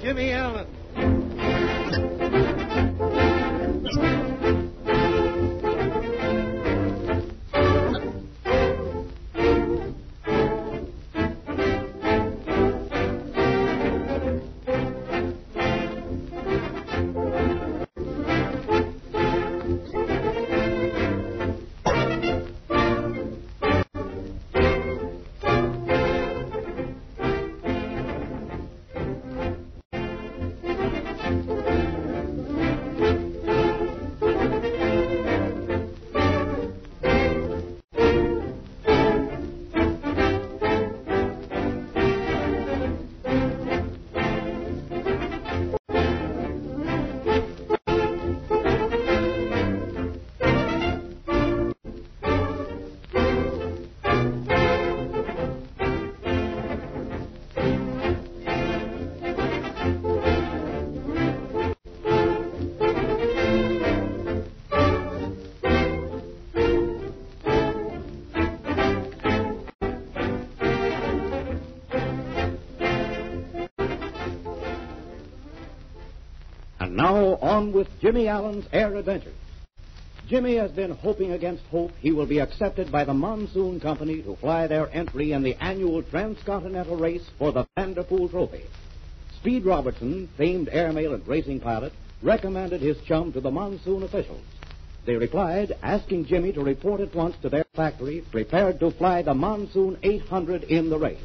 Jimmy Allen. And now on with Jimmy Allen's air adventures. Jimmy has been hoping against hope he will be accepted by the Monsoon Company to fly their entry in the annual transcontinental race for the Vanderpool Trophy. Speed Robertson, famed airmail and racing pilot, recommended his chum to the Monsoon officials. They replied, asking Jimmy to report at once to their factory, prepared to fly the Monsoon 800 in the race.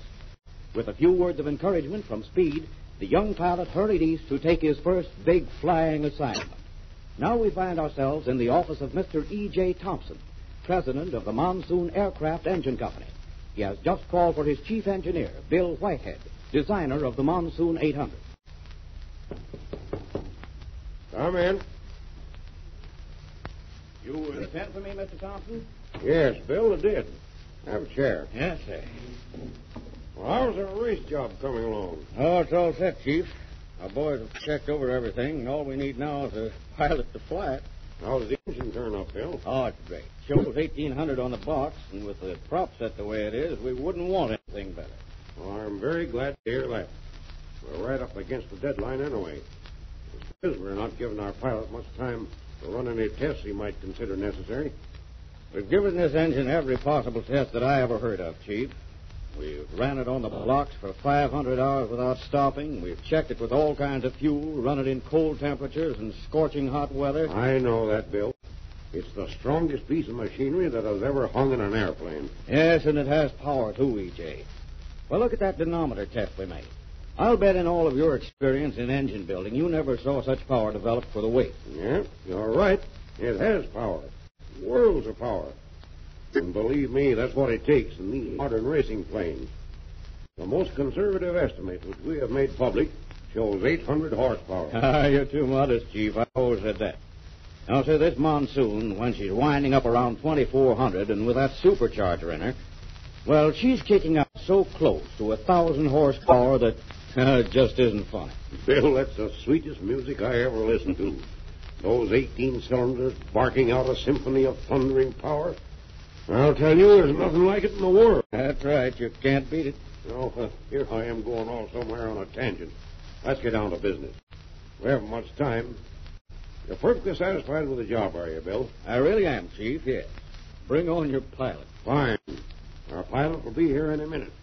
With a few words of encouragement from Speed, the young pilot hurried east to take his first big flying assignment. Now we find ourselves in the office of Mr. E.J. Thompson, president of the Monsoon Aircraft Engine Company. He has just called for his chief engineer, Bill Whitehead, designer of the Monsoon 800. Come in. You were sent for me, Mr. Thompson? Yes, Bill, I did. Have a chair. Yes, sir. Well, how's our race job coming along? Oh, it's all set, Chief. Our boys have checked over everything, and all we need now is a pilot to fly it. How's the engine turn up, Bill? Oh, it's great. Shows 1800 on the box, and with the prop set the way it is, we wouldn't want anything better. Well, I'm very glad to hear that. We're right up against the deadline anyway. Because we're not giving our pilot much time to run any tests he might consider necessary. We've given this engine every possible test that I ever heard of, Chief. We've ran it on the blocks for 500 hours without stopping. We've checked it with all kinds of fuel, run it in cold temperatures and scorching hot weather. I know that, Bill. It's the strongest piece of machinery that has ever hung in an airplane. Yes, and it has power, too, E.J. Well, look at that dynamometer test we made. I'll bet in all of your experience in engine building, you never saw such power developed for the weight. Yeah, you're right. It has power. Worlds of power. And believe me, that's what it takes in these modern racing planes. The most conservative estimate which we have made public shows 800 horsepower. Ah, you're too modest, Chief. I always said that. Now, sir, this monsoon, when she's winding up around 2,400 and with that supercharger in her, well, she's kicking up so close to a 1,000 horsepower that uh, it just isn't funny. Bill, that's the sweetest music I ever listened to. Those 18 cylinders barking out a symphony of thundering power. I'll tell you, there's nothing like it in the world. That's right. You can't beat it. No, uh, here I am going all somewhere on a tangent. Let's get down to business. We haven't much time. You're perfectly satisfied with the job, are you, Bill? I really am, Chief, yes. Bring on your pilot. Fine. Our pilot will be here any minute.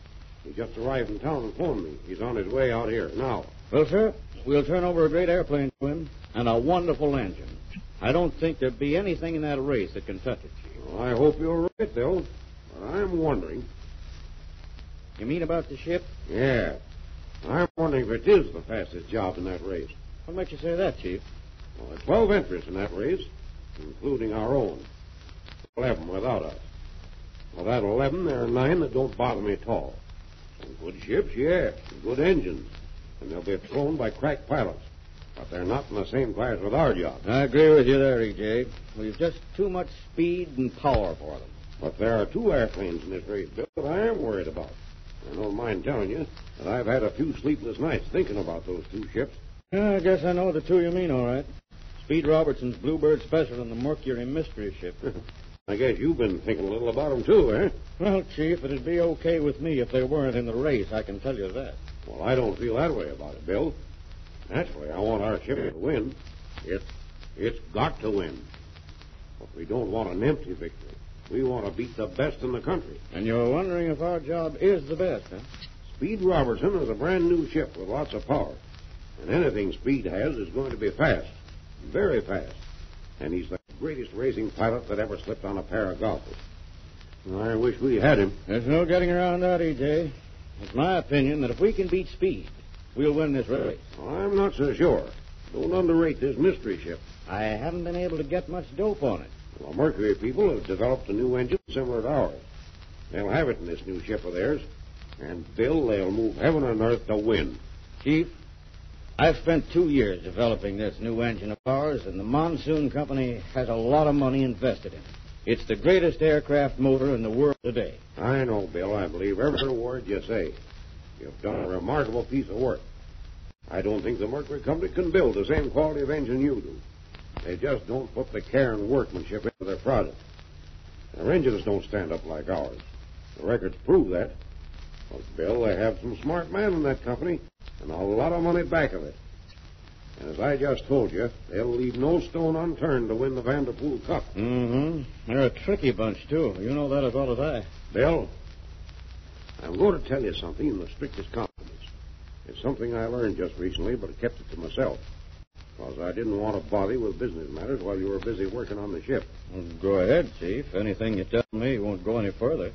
He just arrived in town and phoned me. He's on his way out here now. Well, sir, we'll turn over a great airplane to him and a wonderful engine. I don't think there'd be anything in that race that can touch it. Well, I hope you're right, Bill. But I'm wondering. You mean about the ship? Yeah. I'm wondering if it is the fastest job in that race. What makes you say that, Chief? Well, there are 12 entries in that race, including our own. 11 without us. Well, that 11, there are nine that don't bother me at all. Some good ships, yeah, some good engines. And they'll be flown by crack pilots. But they're not in the same class with our job. I agree with you there, E.J. We've just too much speed and power for them. But there are two airplanes in this race, Bill, that I am worried about. I don't mind telling you that I've had a few sleepless nights thinking about those two ships. Yeah, I guess I know the two you mean, all right. Speed Robertson's Bluebird Special and the Mercury Mystery Ship. I guess you've been thinking a little about them, too, eh? well, Chief, it'd be okay with me if they weren't in the race, I can tell you that. Well, I don't feel that way about it, Bill. Naturally, I want our ship to win. It's, it's got to win. But we don't want an empty victory. We want to beat the best in the country. And you're wondering if our job is the best, huh? Speed Robertson is a brand new ship with lots of power. And anything Speed has is going to be fast. Very fast. And he's the greatest racing pilot that ever slipped on a pair of goggles. I wish we had him. There's no getting around that, EJ. It's my opinion that if we can beat Speed, we'll win this race. I'm not so sure. Don't underrate this mystery ship. I haven't been able to get much dope on it. The Mercury people have developed a new engine similar to ours. They'll have it in this new ship of theirs. And, Bill, they'll move heaven and earth to win. Chief, I've spent two years developing this new engine of ours, and the Monsoon Company has a lot of money invested in it. It's the greatest aircraft motor in the world today. I know, Bill. I believe every word you say. You've done a remarkable piece of work. I don't think the Mercury Company can build the same quality of engine you do. They just don't put the care and workmanship into their product. Their engines don't stand up like ours. The records prove that. But, Bill, they have some smart men in that company and a lot of money back of it. And as I just told you, they'll leave no stone unturned to win the Vanderpool Cup. Mm-hmm. They're a tricky bunch, too. You know that as well as I. Bill, I'm going to tell you something in the strictest confidence. It's something I learned just recently, but I kept it to myself. Because I didn't want to bother you with business matters while you were busy working on the ship. Well, go ahead, Chief. Anything you tell me won't go any further.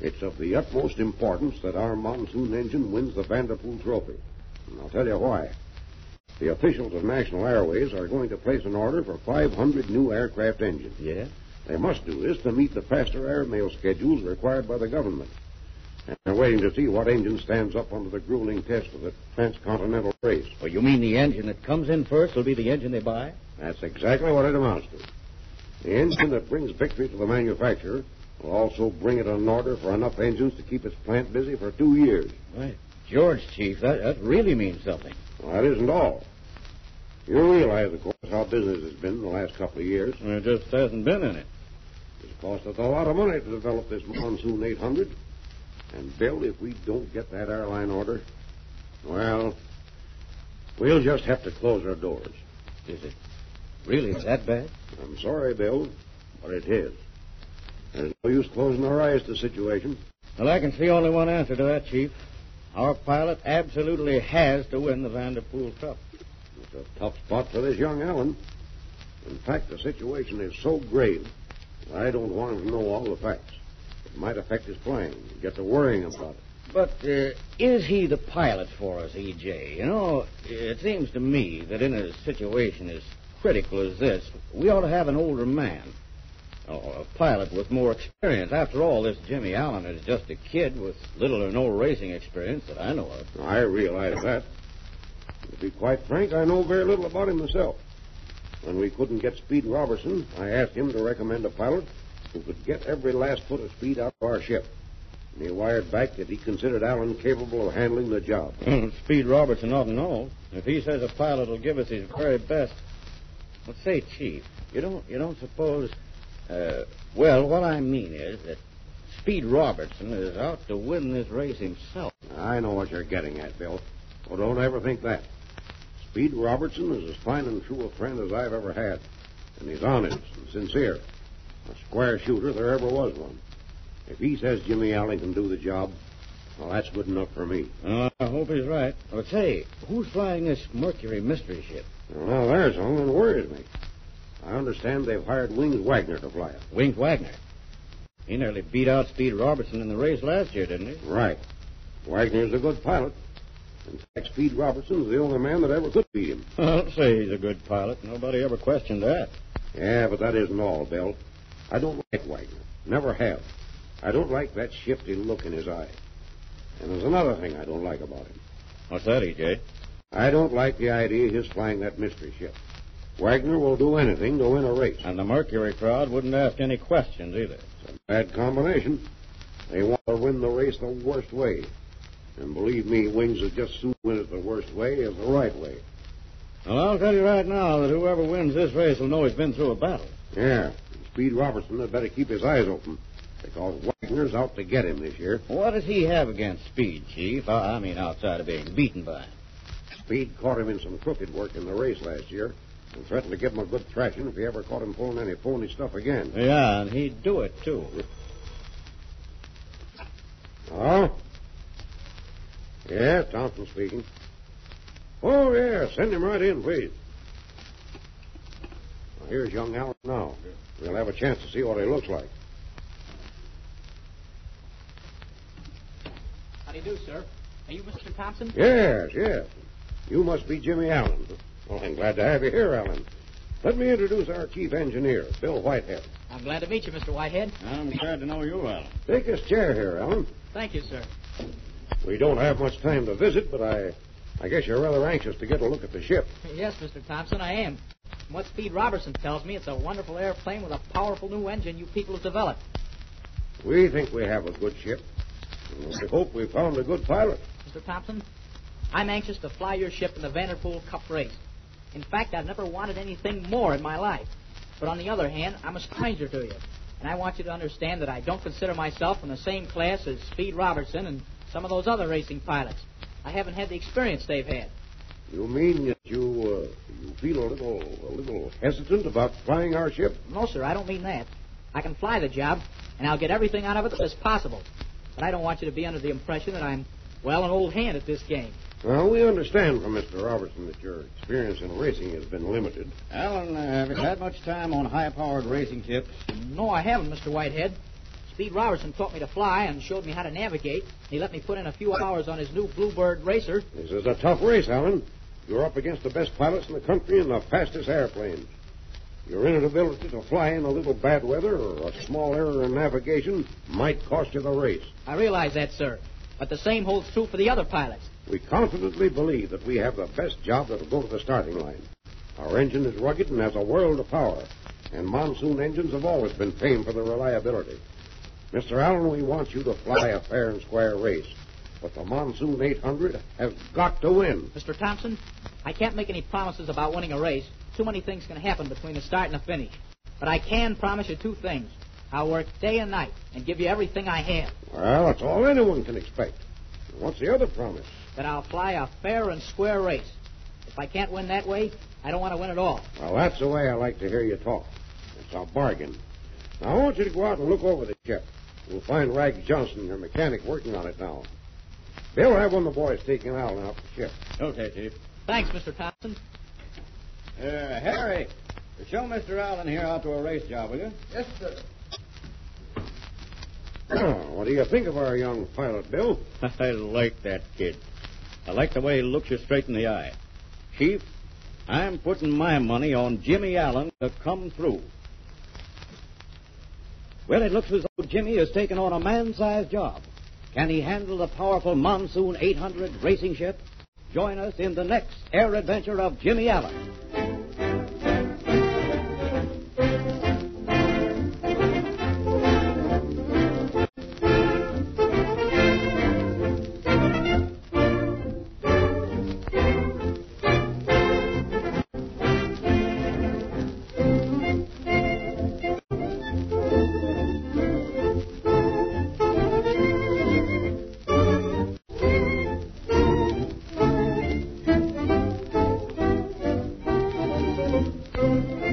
It's of the utmost importance that our monsoon engine wins the Vanderpool Trophy. And I'll tell you why. The officials of National Airways are going to place an order for 500 new aircraft engines. Yeah? They must do this to meet the faster airmail schedules required by the government. And they're waiting to see what engine stands up under the grueling test of the transcontinental race. Well, you mean the engine that comes in first will be the engine they buy? That's exactly what it amounts to. The engine that brings victory to the manufacturer will also bring it an order for enough engines to keep its plant busy for two years. Right. George, Chief, that, that really means something. Well, that isn't all. You realize, of course, how business has been the last couple of years. There just hasn't been any. it. It's cost us a lot of money to develop this Monsoon 800. And, Bill, if we don't get that airline order, well, we'll just have to close our doors. Is it really that bad? I'm sorry, Bill, but it is. There's no use closing our eyes to the situation. Well, I can see only one answer to that, Chief. Our pilot absolutely has to win the Vanderpool Cup. It's a tough spot for this young Allen. In fact, the situation is so grave, I don't want him to know all the facts. Might affect his flying, get to worrying about it. But uh, is he the pilot for us, E.J.? You know, it seems to me that in a situation as critical as this, we ought to have an older man. Oh, a pilot with more experience. After all, this Jimmy Allen is just a kid with little or no racing experience that I know of. I realize that. To be quite frank, I know very little about him myself. When we couldn't get Speed Robertson, I asked him to recommend a pilot who could get every last foot of speed out of our ship. And he wired back that he considered Allen capable of handling the job. Speed Robertson ought to know. If he says a pilot will give us his very best. Well, say, Chief, you don't you don't suppose uh, well, what I mean is that Speed Robertson is out to win this race himself. I know what you're getting at, Bill. Well, don't ever think that. Speed Robertson is as fine and true a friend as I've ever had. And he's honest and sincere. A square shooter there ever was one. If he says Jimmy Allen can do the job, well, that's good enough for me. Uh, I hope he's right. But say, who's flying this Mercury mystery ship? Well, now there's something that worries me. I understand they've hired Wings Wagner to fly it. Wings Wagner. He nearly beat out Speed Robertson in the race last year, didn't he? Right. Wagner's a good pilot. In fact, Speed Robertson's the only man that ever could beat him. I'll say he's a good pilot. Nobody ever questioned that. Yeah, but that isn't all, Bill. I don't like Wagner. Never have. I don't like that shifty look in his eye. And there's another thing I don't like about him. What's that, E.J.? I don't like the idea of his flying that mystery ship. Wagner will do anything to win a race. And the Mercury crowd wouldn't ask any questions either. It's a bad combination. They want to win the race the worst way. And believe me, Wings would just soon win it the worst way as the right way. Well, I'll tell you right now that whoever wins this race will know he's been through a battle. Yeah. Speed Robertson had better keep his eyes open. Because Wagner's out to get him this year. What does he have against Speed, Chief? I mean, outside of being beaten by him. Speed caught him in some crooked work in the race last year and threatened to give him a good thrashing if he ever caught him pulling any phony stuff again. Yeah, and he'd do it, too. Oh? Yeah, Thompson speaking. Oh, yeah, send him right in, please. Well, here's young Allen now. We'll have a chance to see what he looks like. How do you do, sir? Are you Mr. Thompson? Yes, yes. You must be Jimmy Allen. Well, I'm glad to have you here, Allen. Let me introduce our chief engineer, Bill Whitehead. I'm glad to meet you, Mr. Whitehead. I'm glad to know you, Allen. Take this chair here, Allen. Thank you, sir. We don't have much time to visit, but I, I guess you're rather anxious to get a look at the ship. Yes, Mr. Thompson, I am. From what Speed Robertson tells me, it's a wonderful airplane with a powerful new engine you people have developed. We think we have a good ship. We hope we found a good pilot. Mr. Thompson, I'm anxious to fly your ship in the Vanderpool Cup race. In fact, I've never wanted anything more in my life. But on the other hand, I'm a stranger to you. And I want you to understand that I don't consider myself in the same class as Speed Robertson and some of those other racing pilots. I haven't had the experience they've had. You mean that you uh, you feel a little a little hesitant about flying our ship? No, sir, I don't mean that. I can fly the job, and I'll get everything out of it that's possible. But I don't want you to be under the impression that I'm, well, an old hand at this game. Well, we understand from Mr. Robertson that your experience in racing has been limited. Allen, uh, have you had much time on high-powered racing ships? No, I haven't, Mr. Whitehead. Speed Robertson taught me to fly and showed me how to navigate. He let me put in a few hours on his new Bluebird racer. This is a tough race, Allen. You're up against the best pilots in the country and the fastest airplanes. Your inability to fly in a little bad weather or a small error in navigation might cost you the race. I realize that, sir. But the same holds true for the other pilots. We confidently believe that we have the best job that'll go to the starting line. Our engine is rugged and has a world of power, and monsoon engines have always been famed for their reliability. Mr. Allen, we want you to fly a fair and square race. But the Monsoon 800 has got to win. Mr. Thompson, I can't make any promises about winning a race. Too many things can happen between the start and the finish. But I can promise you two things. I'll work day and night and give you everything I have. Well, that's all anyone can expect. What's the other promise? That I'll fly a fair and square race. If I can't win that way, I don't want to win at all. Well, that's the way I like to hear you talk. It's a bargain. Now, I want you to go out and look over the ship. We'll find Rag Johnson, your mechanic, working on it now. Bill, I have one of the boys taking Allen out for the ship. Okay, Chief. Thanks, Mr. Thompson. Uh, Harry, show Mr. Allen here out to a race job, will you? Yes, sir. what do you think of our young pilot, Bill? I like that kid. I like the way he looks you straight in the eye. Chief, I'm putting my money on Jimmy Allen to come through. Well, it looks as though Jimmy has taken on a man-sized job. Can he handle the powerful Monsoon 800 racing ship? Join us in the next air adventure of Jimmy Allen.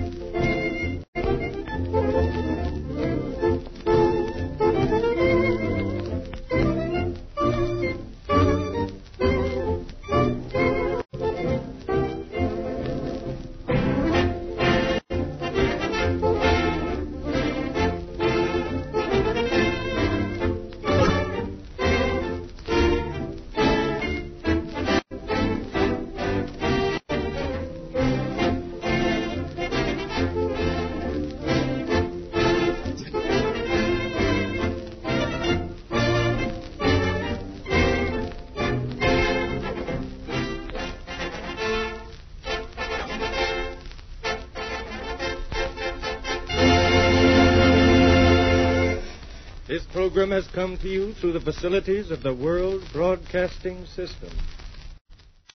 This program has come to you through the facilities of the World Broadcasting System.